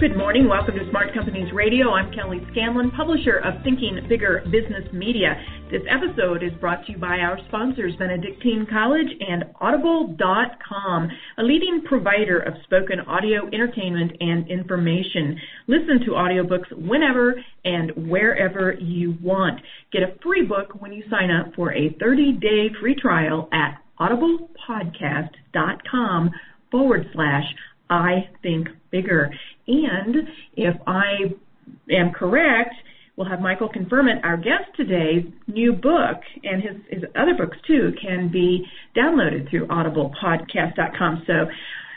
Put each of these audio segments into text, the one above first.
Good morning. Welcome to Smart Companies Radio. I'm Kelly Scanlon, publisher of Thinking Bigger Business Media. This episode is brought to you by our sponsors, Benedictine College and Audible.com, a leading provider of spoken audio entertainment and information. Listen to audiobooks whenever and wherever you want. Get a free book when you sign up for a 30-day free trial at audiblepodcast.com forward slash I think bigger. And if I am correct, we'll have Michael confirm it. Our guest today's new book and his, his other books too can be downloaded through audiblepodcast.com. So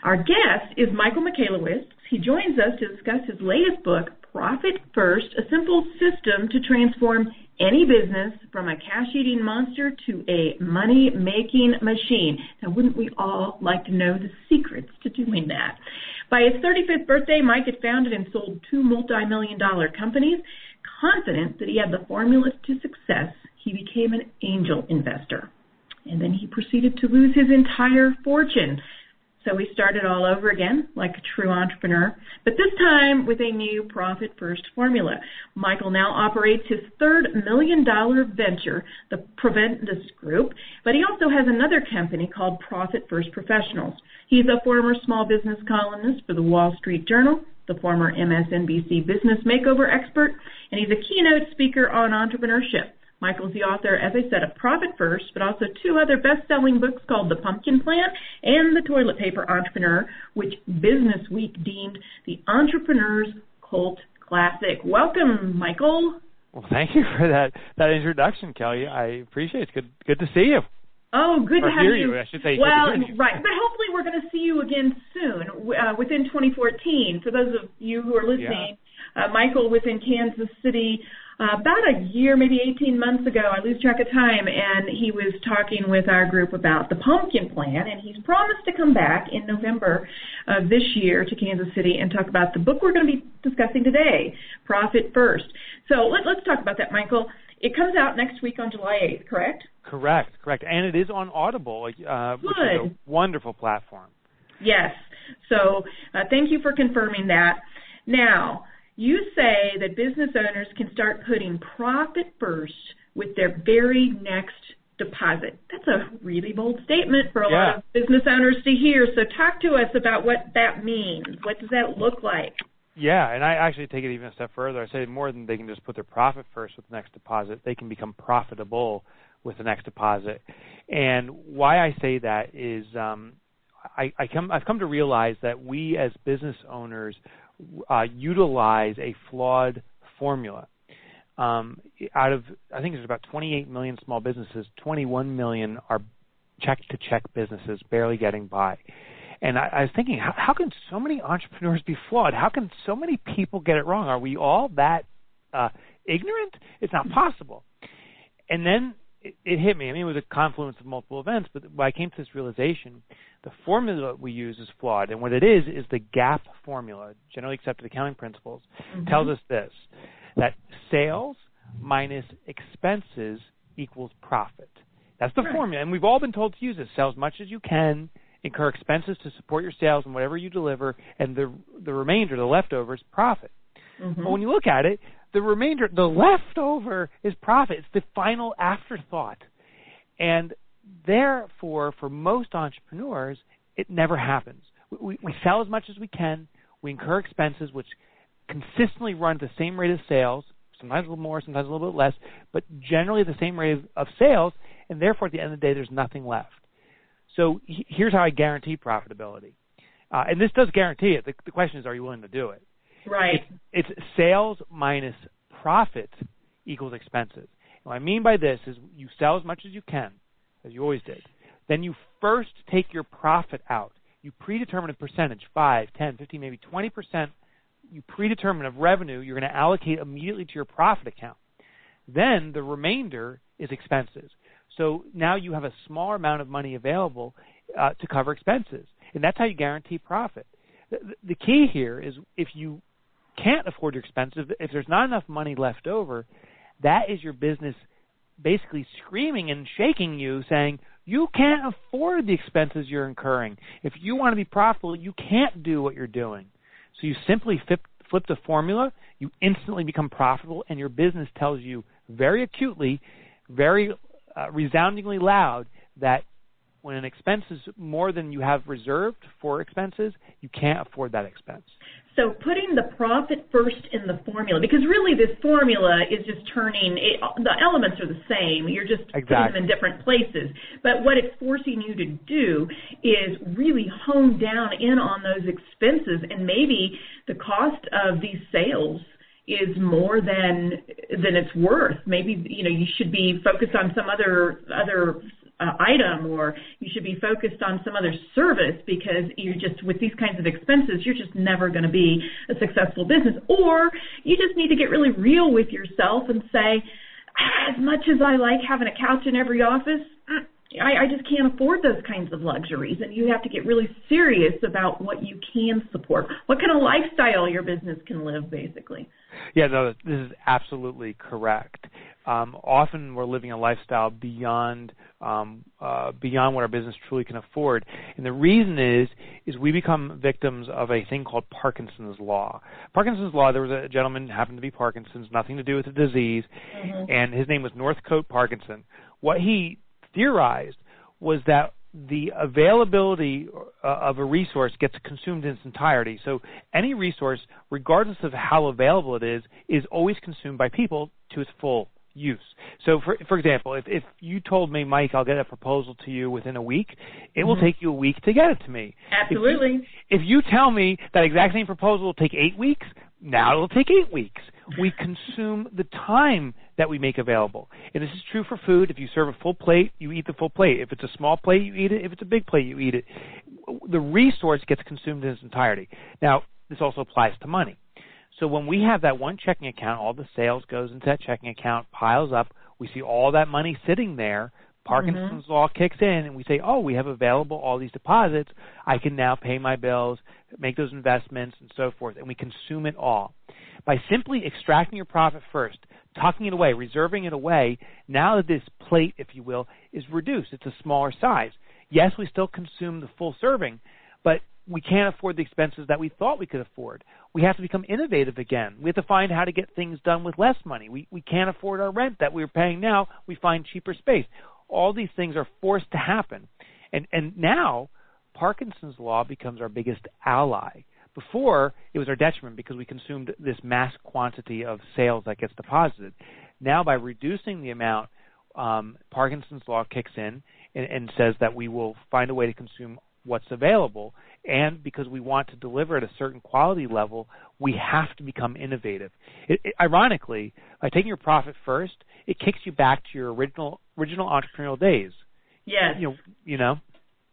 our guest is Michael Michalowicz. He joins us to discuss his latest book, Profit First, a simple system to transform any business from a cash eating monster to a money making machine. Now, wouldn't we all like to know the secrets to doing that? By his 35th birthday, Mike had founded and sold two multi million dollar companies. Confident that he had the formula to success, he became an angel investor. And then he proceeded to lose his entire fortune. So we started all over again, like a true entrepreneur, but this time with a new profit first formula. Michael now operates his third million dollar venture, the Provendus Group, but he also has another company called Profit First Professionals. He's a former small business columnist for the Wall Street Journal, the former MSNBC business makeover expert, and he's a keynote speaker on entrepreneurship. Michael's the author, as I said, of Profit First, but also two other best-selling books called The Pumpkin Plan and The Toilet Paper Entrepreneur, which Business Week deemed the entrepreneur's cult classic. Welcome, Michael. Well, thank you for that that introduction, Kelly. I appreciate it. It's good good to see you. Oh, good or to have hear you. you. I should say. Well, right, but hopefully we're going to see you again soon, uh, within 2014. For those of you who are listening, yeah. uh, Michael was in Kansas City uh, about a year, maybe 18 months ago. I lose track of time, and he was talking with our group about the pumpkin plan, and he's promised to come back in November of this year to Kansas City and talk about the book we're going to be discussing today, Profit First. So let, let's talk about that, Michael. It comes out next week on July 8th, correct? Correct, correct. And it is on Audible, uh, which is a wonderful platform. Yes. So uh, thank you for confirming that. Now, you say that business owners can start putting profit first with their very next deposit. That's a really bold statement for a yeah. lot of business owners to hear. So talk to us about what that means. What does that look like? Yeah, and I actually take it even a step further. I say more than they can just put their profit first with the next deposit, they can become profitable with the next deposit. And why I say that is um, I, I come, I've come to realize that we as business owners uh, utilize a flawed formula. Um, out of, I think there's about 28 million small businesses, 21 million are check-to-check businesses, barely getting by. And I, I was thinking, how, how can so many entrepreneurs be flawed? How can so many people get it wrong? Are we all that uh, ignorant? It's not possible. And then it, it hit me. I mean, it was a confluence of multiple events, but I came to this realization the formula we use is flawed. And what it is, is the GAAP formula, generally accepted accounting principles, mm-hmm. tells us this that sales minus expenses equals profit. That's the right. formula. And we've all been told to use it. Sell as much as you can, incur expenses to support your sales and whatever you deliver, and the, the remainder, the leftovers, profit. Mm-hmm. But when you look at it, the remainder, the leftover is profit. It's the final afterthought. And therefore, for most entrepreneurs, it never happens. We, we sell as much as we can. We incur expenses, which consistently run at the same rate of sales, sometimes a little more, sometimes a little bit less, but generally the same rate of, of sales, and therefore at the end of the day, there's nothing left. So he, here's how I guarantee profitability. Uh, and this does guarantee it. The, the, question is, are you willing to do it? Right. It's, it's sales minus profit equals expenses. And what I mean by this is you sell as much as you can as you always did. Then you first take your profit out. You predetermine a percentage, 5, 10, 15, maybe 20% you predetermine of revenue you're going to allocate immediately to your profit account. Then the remainder is expenses. So now you have a smaller amount of money available uh, to cover expenses, and that's how you guarantee profit. The, the key here is if you can't afford your expenses, if there's not enough money left over, that is your business basically screaming and shaking you, saying, you can't afford the expenses you're incurring. If you want to be profitable, you can't do what you're doing. So you simply flip, flip the formula, you instantly become profitable, and your business tells you very acutely, very uh, resoundingly loud that when an expense is more than you have reserved for expenses, you can't afford that expense. So putting the profit first in the formula, because really this formula is just turning, it, the elements are the same, you're just exactly. putting them in different places. But what it's forcing you to do is really hone down in on those expenses and maybe the cost of these sales is more than than it's worth. Maybe you know you should be focused on some other other uh, item or you should be focused on some other service because you're just with these kinds of expenses you're just never going to be a successful business. Or you just need to get really real with yourself and say as much as I like having a couch in every office I, I just can't afford those kinds of luxuries and you have to get really serious about what you can support what kind of lifestyle your business can live basically yeah no this is absolutely correct um, often we're living a lifestyle beyond um, uh, beyond what our business truly can afford, and the reason is is we become victims of a thing called Parkinson's law. Parkinson's law. There was a gentleman happened to be Parkinson's, nothing to do with the disease, mm-hmm. and his name was Northcote Parkinson. What he theorized was that the availability uh, of a resource gets consumed in its entirety. So any resource, regardless of how available it is, is always consumed by people to its full use. So, for for example, if if you told me, Mike, I'll get a proposal to you within a week, it mm-hmm. will take you a week to get it to me. Absolutely. If you, if you tell me that exact same proposal will take eight weeks, now it'll take eight weeks. We consume the time that we make available. And this is true for food. If you serve a full plate, you eat the full plate. If it's a small plate, you eat it. If it's a big plate, you eat it. The resource gets consumed in its entirety. Now, this also applies to money. So when we have that one checking account, all the sales goes into that checking account, piles up. We see all that money sitting there. Parkinson's mm-hmm. law kicks in, and we say, "Oh, we have available all these deposits. I can now pay my bills, make those investments, and so forth." And we consume it all by simply extracting your profit first, tucking it away, reserving it away. Now that this plate, if you will, is reduced, it's a smaller size. Yes, we still consume the full serving, but we can't afford the expenses that we thought we could afford. We have to become innovative again. We have to find how to get things done with less money. We we can't afford our rent that we're paying now. We find cheaper space. All these things are forced to happen. And and now Parkinson's law becomes our biggest ally. Before it was our detriment because we consumed this mass quantity of sales that gets deposited. Now by reducing the amount, um, Parkinson's law kicks in and, and says that we will find a way to consume what's available and because we want to deliver at a certain quality level, we have to become innovative. It, it, ironically, by taking your profit first, it kicks you back to your original original entrepreneurial days. Yes. You know, you know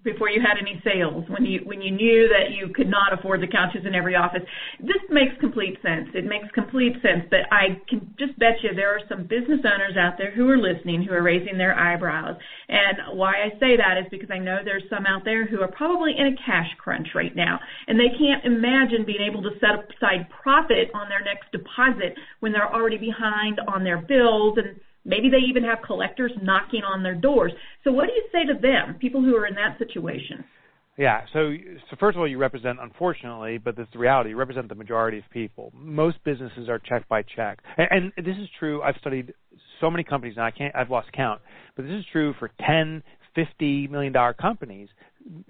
before you had any sales, when you when you knew that you could not afford the couches in every office. This makes complete sense. It makes complete sense. But I can just bet you there are some business owners out there who are listening who are raising their eyebrows. And why I say that is because I know there's some out there who are probably in a cash crunch right now, and they can't imagine being able to set aside profit on their next deposit when they're already behind on their bills and Maybe they even have collectors knocking on their doors. So what do you say to them, people who are in that situation? Yeah, so so first of all, you represent, unfortunately, but this is the reality. You represent the majority of people. Most businesses are check by check, and, and this is true. I've studied so many companies and I can't. I've lost count, but this is true for ten, fifty million dollar companies.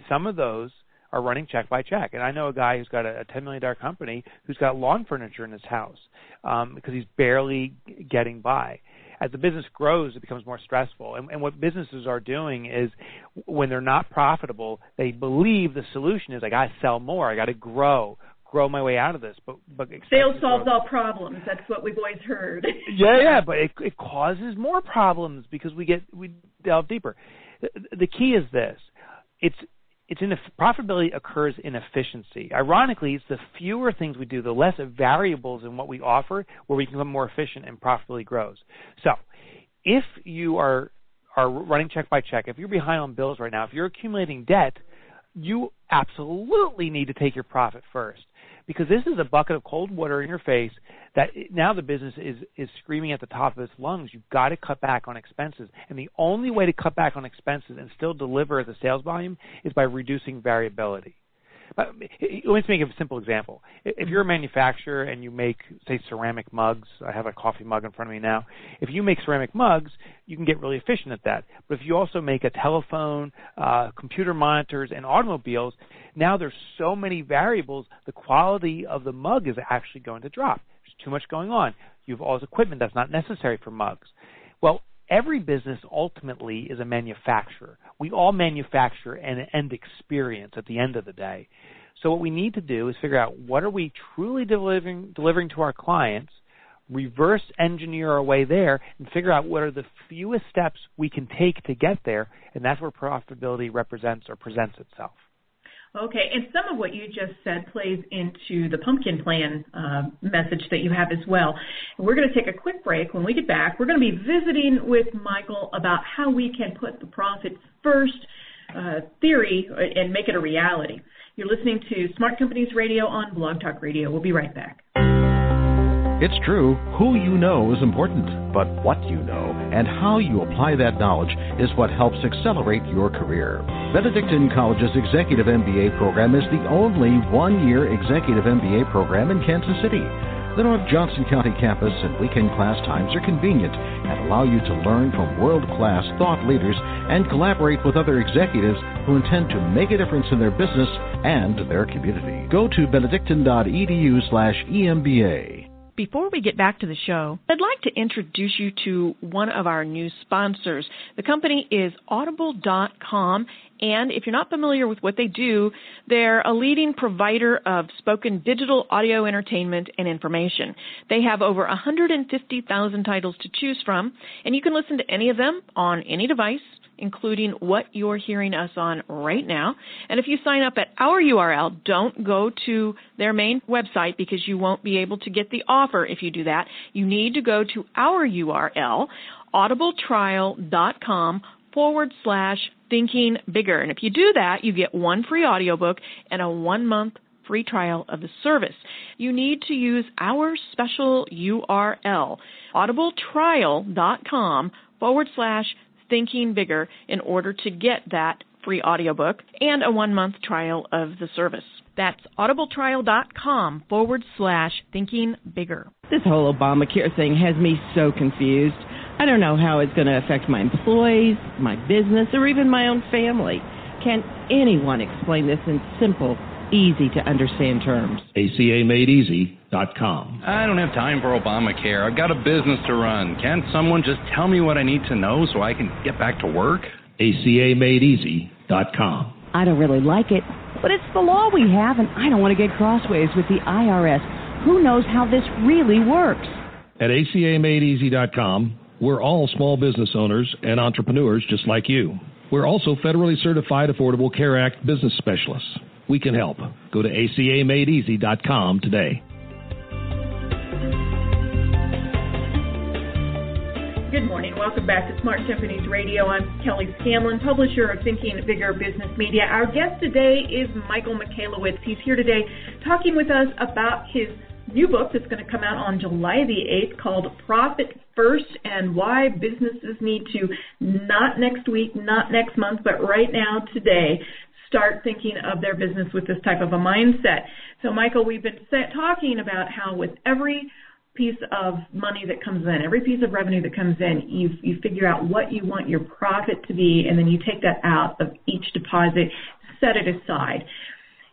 Some of those are running check by check, and I know a guy who's got a, a ten million dollar company who's got lawn furniture in his house um, because he's barely getting by as the business grows, it becomes more stressful. And, and what businesses are doing is when they're not profitable, they believe the solution is I got to sell more, I got to grow, grow my way out of this. But but sales solves all problems. That's what we've always heard. yeah, yeah, but it it causes more problems because we get we delve deeper. the key is this: it's it's in profitability occurs in efficiency. Ironically, it's the fewer things we do, the less variables in what we offer, where we can become more efficient and profitability grows. So, if you are are running check by check, if you're behind on bills right now, if you're accumulating debt, you absolutely need to take your profit first because this is a bucket of cold water in your face that now the business is is screaming at the top of its lungs. You've got to cut back on expenses, and the only way to cut back on expenses and still deliver the sales volume is by reducing variability. Let me make a simple example. If you're a manufacturer and you make, say, ceramic mugs, I have a coffee mug in front of me now. If you make ceramic mugs, you can get really efficient at that. But if you also make a telephone, uh, computer monitors, and automobiles, now there's so many variables, the quality of the mug is actually going to drop. There's too much going on. You have all this equipment that's not necessary for mugs. Well, every business ultimately is a manufacturer. We all manufacture an end experience at the end of the day. So what we need to do is figure out what are we truly delivering delivering to our clients, reverse engineer our way there, and figure out what are the fewest steps we can take to get there, and that's where profitability represents or presents itself. Okay, and some of what you just said plays into the pumpkin plan uh, message that you have as well. We're going to take a quick break. When we get back, we're going to be visiting with Michael about how we can put the profit first uh, theory and make it a reality. You're listening to Smart Companies Radio on Blog Talk Radio. We'll be right back. It's true, who you know is important, but what you know and how you apply that knowledge is what helps accelerate your career. Benedictine College's Executive MBA program is the only one year executive MBA program in Kansas City. The North Johnson County campus and weekend class times are convenient and allow you to learn from world class thought leaders and collaborate with other executives who intend to make a difference in their business and their community. Go to benedictine.edu slash EMBA. Before we get back to the show, I'd like to introduce you to one of our new sponsors. The company is audible.com and if you're not familiar with what they do, they're a leading provider of spoken digital audio entertainment and information. They have over 150,000 titles to choose from, and you can listen to any of them on any device including what you're hearing us on right now. And if you sign up at our URL, don't go to their main website because you won't be able to get the offer if you do that. You need to go to our URL, audibletrial.com forward slash thinking bigger. And if you do that, you get one free audiobook and a one month free trial of the service. You need to use our special URL, audibletrial.com forward slash Thinking Bigger in order to get that free audiobook and a one month trial of the service. That's audibletrial.com forward slash thinking bigger. This whole Obamacare thing has me so confused. I don't know how it's going to affect my employees, my business, or even my own family. Can anyone explain this in simple, easy to understand terms? ACAMadeEasy.com. I don't have time for Obamacare. I've got a business to run. Can't someone just tell me what I need to know so I can get back to work? ACAMadeEasy.com. I don't really like it, but it's the law we have, and I don't want to get crossways with the IRS. Who knows how this really works? At ACAMadeEasy.com, we're all small business owners and entrepreneurs just like you. We're also federally certified Affordable Care Act business specialists we can help. Go to acamadeeasy.com today. Good morning. Welcome back to Smart Companies Radio. I'm Kelly Scanlon, publisher of Thinking Bigger Business Media. Our guest today is Michael Michalowicz. He's here today talking with us about his new book that's going to come out on July the 8th called Profit First and Why Businesses Need to, not next week, not next month, but right now, today, start thinking of their business with this type of a mindset. So, Michael, we've been talking about how with every piece of money that comes in, every piece of revenue that comes in, you you figure out what you want your profit to be, and then you take that out of each deposit, set it aside.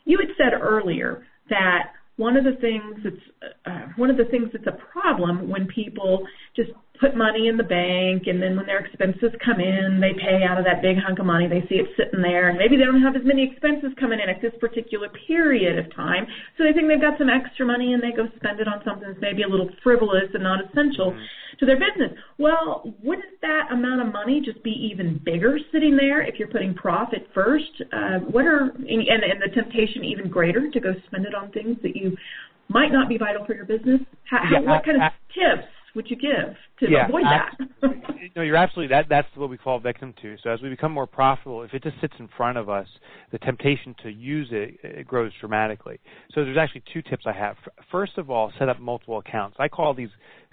You had said earlier that one of the things that's uh, one of the things that's a problem when people just put money in the bank and then when their expenses come in they pay out of that big hunk of money. They see it sitting there and maybe they don't have as many expenses coming in at this particular period of time so they think they've got some extra money and they go spend it on something that's maybe a little frivolous and not essential mm-hmm. to their business. Well wouldn't that amount of money just be even bigger sitting there if you're putting profit first? Uh, what are and, and the temptation even greater to go spend it on things that you might not be vital for your business? How, yeah, what kind of tips would you give to yeah, avoid that? no, you're absolutely that. That's what we fall victim to. So as we become more profitable, if it just sits in front of us, the temptation to use it, it grows dramatically. So there's actually two tips I have. First of all, set up multiple accounts. I call these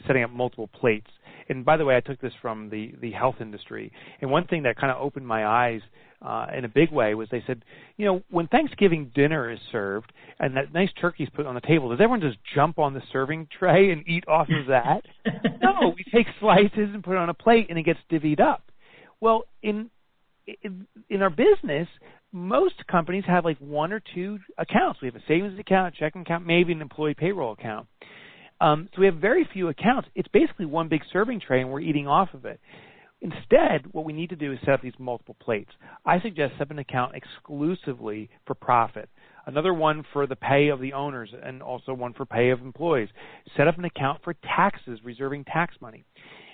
setting up multiple plates. And by the way, I took this from the the health industry. And one thing that kind of opened my eyes uh, in a big way was they said, you know, when Thanksgiving dinner is served and that nice turkey's put on the table, does everyone just jump on the serving tray and eat off of that? no, we take slices and put it on a plate and it gets divvied up. Well, in in, in our business, most companies have like one or two accounts. We have a savings account, a checking account, maybe an employee payroll account. Um, so we have very few accounts. It's basically one big serving tray, and we're eating off of it. Instead, what we need to do is set up these multiple plates. I suggest set up an account exclusively for profit, another one for the pay of the owners, and also one for pay of employees. Set up an account for taxes, reserving tax money.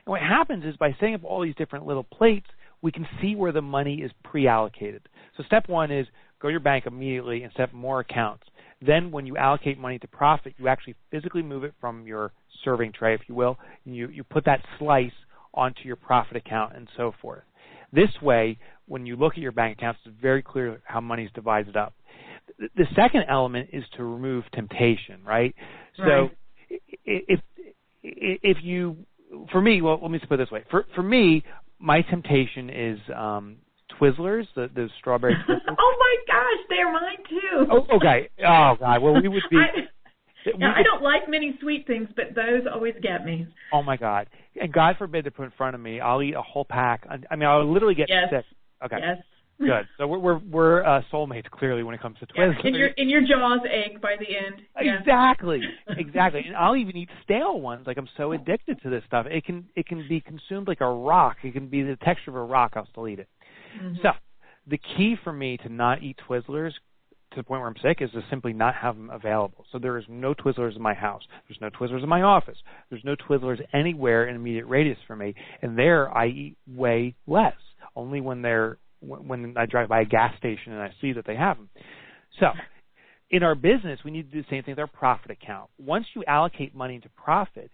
And what happens is by setting up all these different little plates, we can see where the money is pre-allocated. So step one is go to your bank immediately and set up more accounts. Then when you allocate money to profit, you actually physically move it from your serving tray, if you will, and you, you put that slice onto your profit account and so forth. This way, when you look at your bank accounts, it's very clear how money is divided up. The second element is to remove temptation, right? right. So if if you for me, well, let me put it this way. For for me, my temptation is um Twizzlers, the the strawberry Twizzlers. oh my gosh, they're mine too. Oh, okay. Oh god. Well, we would be. I, now, I don't like many sweet things, but those always get me. Oh my god! And God forbid they put in front of me, I'll eat a whole pack. I mean, I'll literally get yes. sick. Okay. Yes. Good. So we're we're, we're uh, soulmates clearly when it comes to Twizzlers. Yeah, in your in your jaws ache by the end. Yeah. Exactly. exactly. And I'll even eat stale ones. Like I'm so addicted to this stuff. It can it can be consumed like a rock. It can be the texture of a rock. I'll still eat it. Mm-hmm. So the key for me to not eat Twizzlers to the point where I'm sick is to simply not have them available. So there is no Twizzlers in my house. There's no Twizzlers in my office. There's no Twizzlers anywhere in immediate radius for me. And there I eat way less. Only when they're when I drive by a gas station and I see that they have them. So in our business, we need to do the same thing with our profit account. Once you allocate money to profit,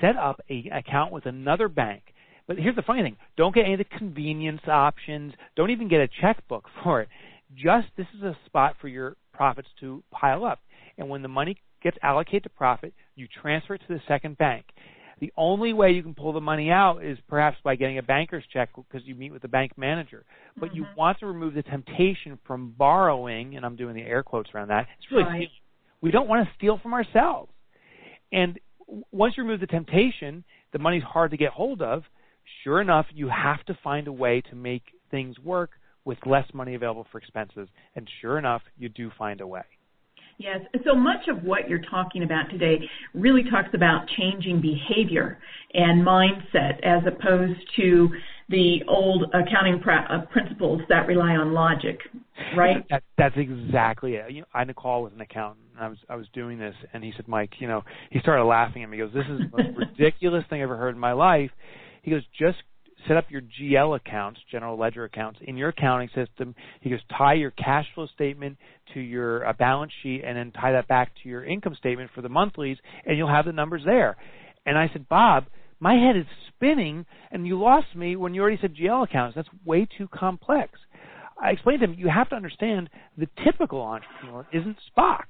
set up a account with another bank. But here's the funny thing: don't get any of the convenience options. Don't even get a checkbook for it just this is a spot for your profits to pile up. And when the money gets allocated to profit, you transfer it to the second bank. The only way you can pull the money out is perhaps by getting a banker's check because you meet with the bank manager. But mm-hmm. you want to remove the temptation from borrowing, and I'm doing the air quotes around that. It's really right. we don't want to steal from ourselves. And once you remove the temptation, the money's hard to get hold of. Sure enough, you have to find a way to make things work with less money available for expenses. And sure enough, you do find a way. Yes. So much of what you're talking about today really talks about changing behavior and mindset as opposed to the old accounting pr- uh, principles that rely on logic, right? That, that's exactly it. You know, I had a call with an accountant. And I was I was doing this, and he said, "Mike, you know," he started laughing at me. He goes, "This is the most ridiculous thing I've ever heard in my life." He goes, "Just set up your GL accounts, general ledger accounts, in your accounting system. He goes, tie your cash flow statement to your uh, balance sheet and then tie that back to your income statement for the monthlies, and you'll have the numbers there. And I said, Bob, my head is spinning, and you lost me when you already said GL accounts. That's way too complex. I explained to him, you have to understand the typical entrepreneur isn't Spock.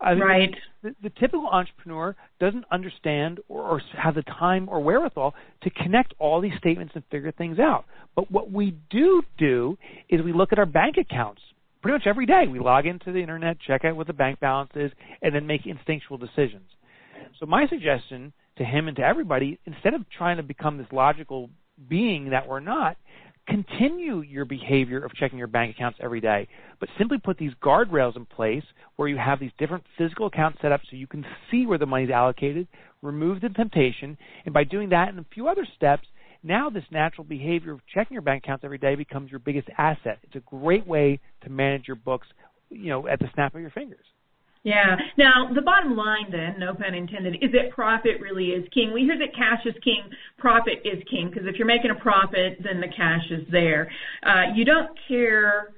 I mean, right. The, the, typical entrepreneur doesn't understand or, or have the time or wherewithal to connect all these statements and figure things out. But what we do do is we look at our bank accounts pretty much every day. We log into the internet, check out what the bank balance is, and then make instinctual decisions. So my suggestion to him and to everybody, instead of trying to become this logical being that we're not, continue your behavior of checking your bank accounts every day, but simply put these guardrails in place where you have these different physical accounts set up so you can see where the money is allocated, remove the temptation, and by doing that and a few other steps, now this natural behavior of checking your bank accounts every day becomes your biggest asset. It's a great way to manage your books, you know, at the snap of your fingers. Yeah. Now, the bottom line then, no pun intended, is that profit really is king. We hear that cash is king, profit is king, because if you're making a profit, then the cash is there. Uh, you don't care,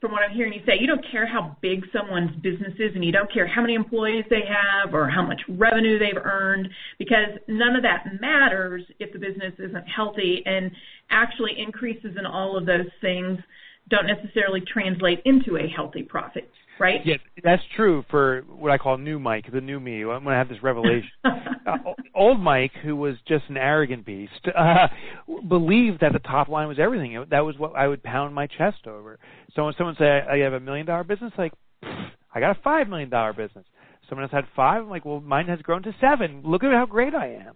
from what I'm hearing you say, you don't care how big someone's business is and you don't care how many employees they have or how much revenue they've earned, because none of that matters if the business isn't healthy and actually increases in all of those things don't necessarily translate into a healthy profit right? Yeah, that's true for what I call new Mike, the new me. When I have this revelation, uh, old Mike, who was just an arrogant beast, uh, believed that the top line was everything. That was what I would pound my chest over. So when someone say I have a million dollar business, like I got a five million dollar business. Someone else had five. I'm like, well, mine has grown to seven. Look at how great I am.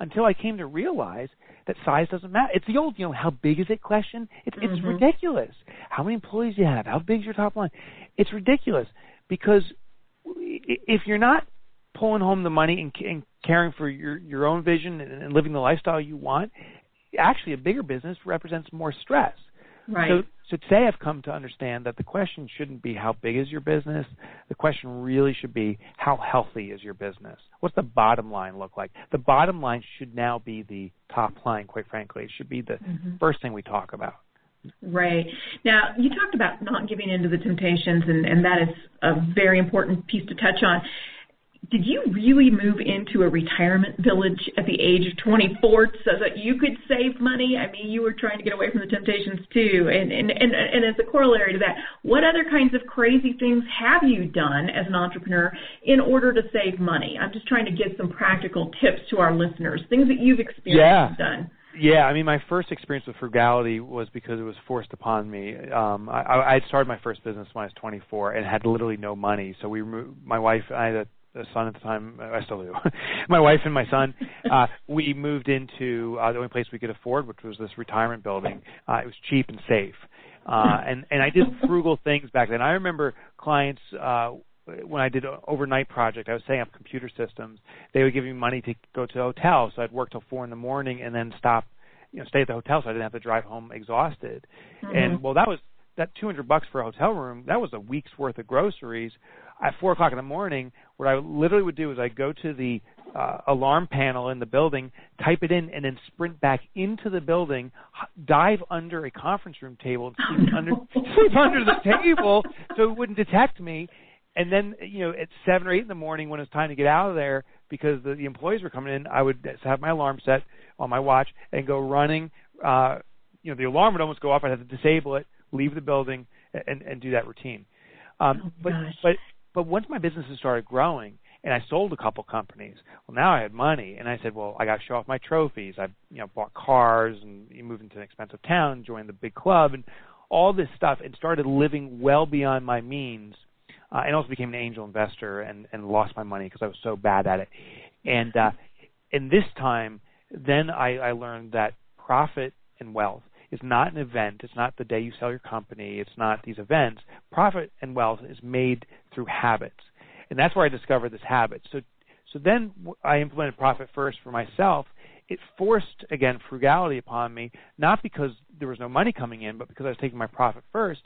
Until I came to realize that size doesn't matter. It's the old, you know, how big is it question. It's mm-hmm. it's ridiculous. How many employees do you have? How big is your top line? It's ridiculous because if you're not pulling home the money and, and caring for your your own vision and, and living the lifestyle you want, actually a bigger business represents more stress. Right. So, so today I've come to understand that the question shouldn't be how big is your business. The question really should be how healthy is your business. What's the bottom line look like? The bottom line should now be the top line. Quite frankly, it should be the mm-hmm. first thing we talk about. Right. Now, you talked about not giving in to the temptations, and, and that is a very important piece to touch on did you really move into a retirement village at the age of 24 so that you could save money? I mean, you were trying to get away from the temptations too. And, and, and, and as a corollary to that, what other kinds of crazy things have you done as an entrepreneur in order to save money? I'm just trying to get some practical tips to our listeners, things that you've experienced yeah. done. Yeah, I mean, my first experience with frugality was because it was forced upon me. Um, I, I had started my first business when I was 24 and had literally no money. So we, my wife, I had a son at the time. I still do. my wife and my son. Uh, we moved into uh, the only place we could afford, which was this retirement building. Uh, it was cheap and safe, uh, and and I did frugal things back then. I remember clients. Uh, when I did an overnight project, I was setting up computer systems. They would give me money to go to a hotel, so I'd work till four in the morning and then stop, you know, stay at the hotel, so I didn't have to drive home exhausted. Mm-hmm. And well, that was that 200 bucks for a hotel room. That was a week's worth of groceries at four o'clock in the morning, what I literally would do is I go to the uh, alarm panel in the building, type it in, and then sprint back into the building, dive under a conference room table, sleep oh, under sleep under the table so it wouldn't detect me, and then you know at seven or eight in the morning when it's time to get out of there because the, the employees were coming in, I would have my alarm set on my watch and go running. Uh, you know the alarm would almost go off. I'd have to disable it, leave the building, and, and do that routine. Um, oh, but gosh. but but once my businesses started growing and I sold a couple companies, well now I had money and I said, well, I got to show off my trophies. I you know bought cars and moved into an expensive town, joined the big club and all this stuff and started living well beyond my means. Uh, and also became an angel investor and and lost my money because I was so bad at it. And uh and this time then I, I learned that profit and wealth is not an event. It's not the day you sell your company. It's not these events. Profit and wealth is made through habits, and that's where I discovered this habit. So, so then I implemented profit first for myself. It forced again frugality upon me, not because there was no money coming in, but because I was taking my profit first.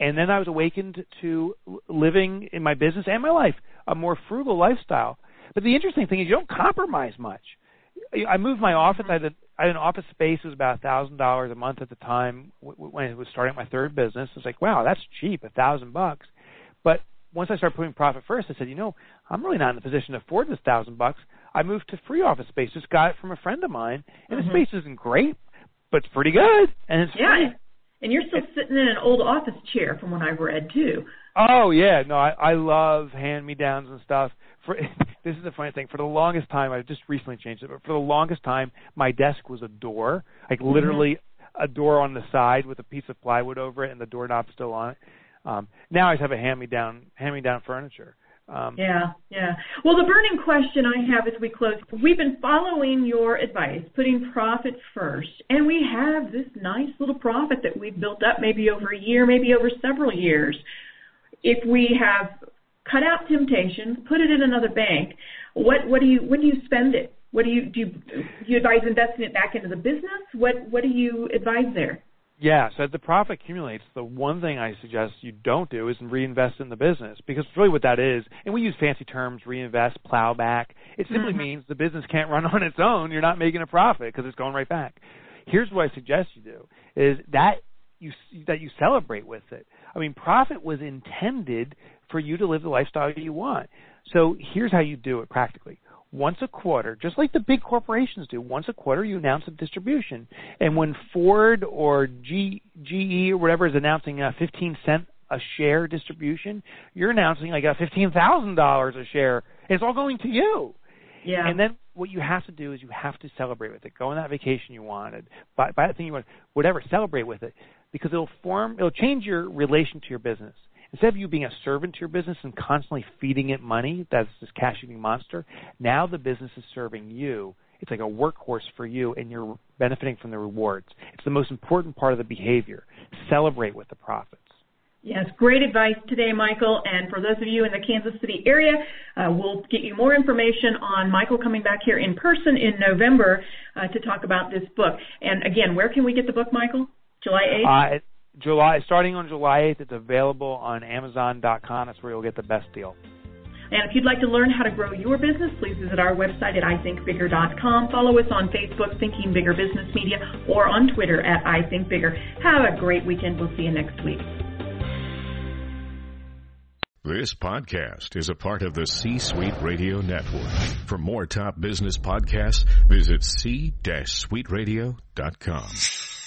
And then I was awakened to living in my business and my life a more frugal lifestyle. But the interesting thing is you don't compromise much. I moved my office. I had, mm-hmm. a, I had an office space. It was about a thousand dollars a month at the time when I was starting my third business. I was like, wow, that's cheap, a thousand bucks. But once I started putting profit first, I said, you know, I'm really not in a position to afford this thousand bucks. I moved to free office space. Just got it from a friend of mine, and mm-hmm. the space isn't great, but it's pretty good, and it's yeah. free. And you're still sitting in an old office chair, from what I've read too. Oh yeah, no, I, I love hand me downs and stuff. For this is the funny thing. For the longest time, I just recently changed it, but for the longest time, my desk was a door, like mm-hmm. literally a door on the side with a piece of plywood over it, and the doorknob still on it. Um, now I just have a hand me down hand me down furniture. Um, yeah, yeah. Well, the burning question I have as we close, we've been following your advice, putting profit first, and we have this nice little profit that we've built up maybe over a year, maybe over several years. If we have cut out temptation, put it in another bank, what what do you when do you spend it? What do you do? You, do you advise investing it back into the business? What what do you advise there? Yeah, so as the profit accumulates, the one thing I suggest you don't do is reinvest in the business because really what that is, and we use fancy terms, reinvest, plow back. It simply mm-hmm. means the business can't run on its own. You're not making a profit because it's going right back. Here's what I suggest you do: is that you that you celebrate with it. I mean, profit was intended for you to live the lifestyle you want. So here's how you do it practically once a quarter, just like the big corporations do, once a quarter you announce a distribution. And when Ford or G, GE or whatever is announcing a 15 cent a share distribution, you're announcing like a $15,000 a share. It's all going to you. Yeah. And then what you have to do is you have to celebrate with it. Go on that vacation you wanted, buy, buy that thing you want, whatever. Celebrate with it because it'll form, it'll change your relation to your business instead of you being a servant to your business and constantly feeding it money, that's this cash eating monster, now the business is serving you. It's like a workhorse for you and you're benefiting from the rewards. It's the most important part of the behavior. Celebrate with the profits. Yes, great advice today, Michael. And for those of you in the Kansas City area, uh, we'll get you more information on Michael coming back here in person in November uh, to talk about this book. And again, where can we get the book, Michael? July 8th? Uh, July, starting on July 8th, it's available on Amazon.com. That's where you'll get the best deal. And if you'd like to learn how to grow your business, please visit our website at ithinkbigger.com. Follow us on Facebook, Thinking Bigger Business Media, or on Twitter at ithinkbigger. Have a great weekend. We'll see you next week. This podcast is a part of the C Suite Radio Network. For more top business podcasts, visit c-suiteradio.com.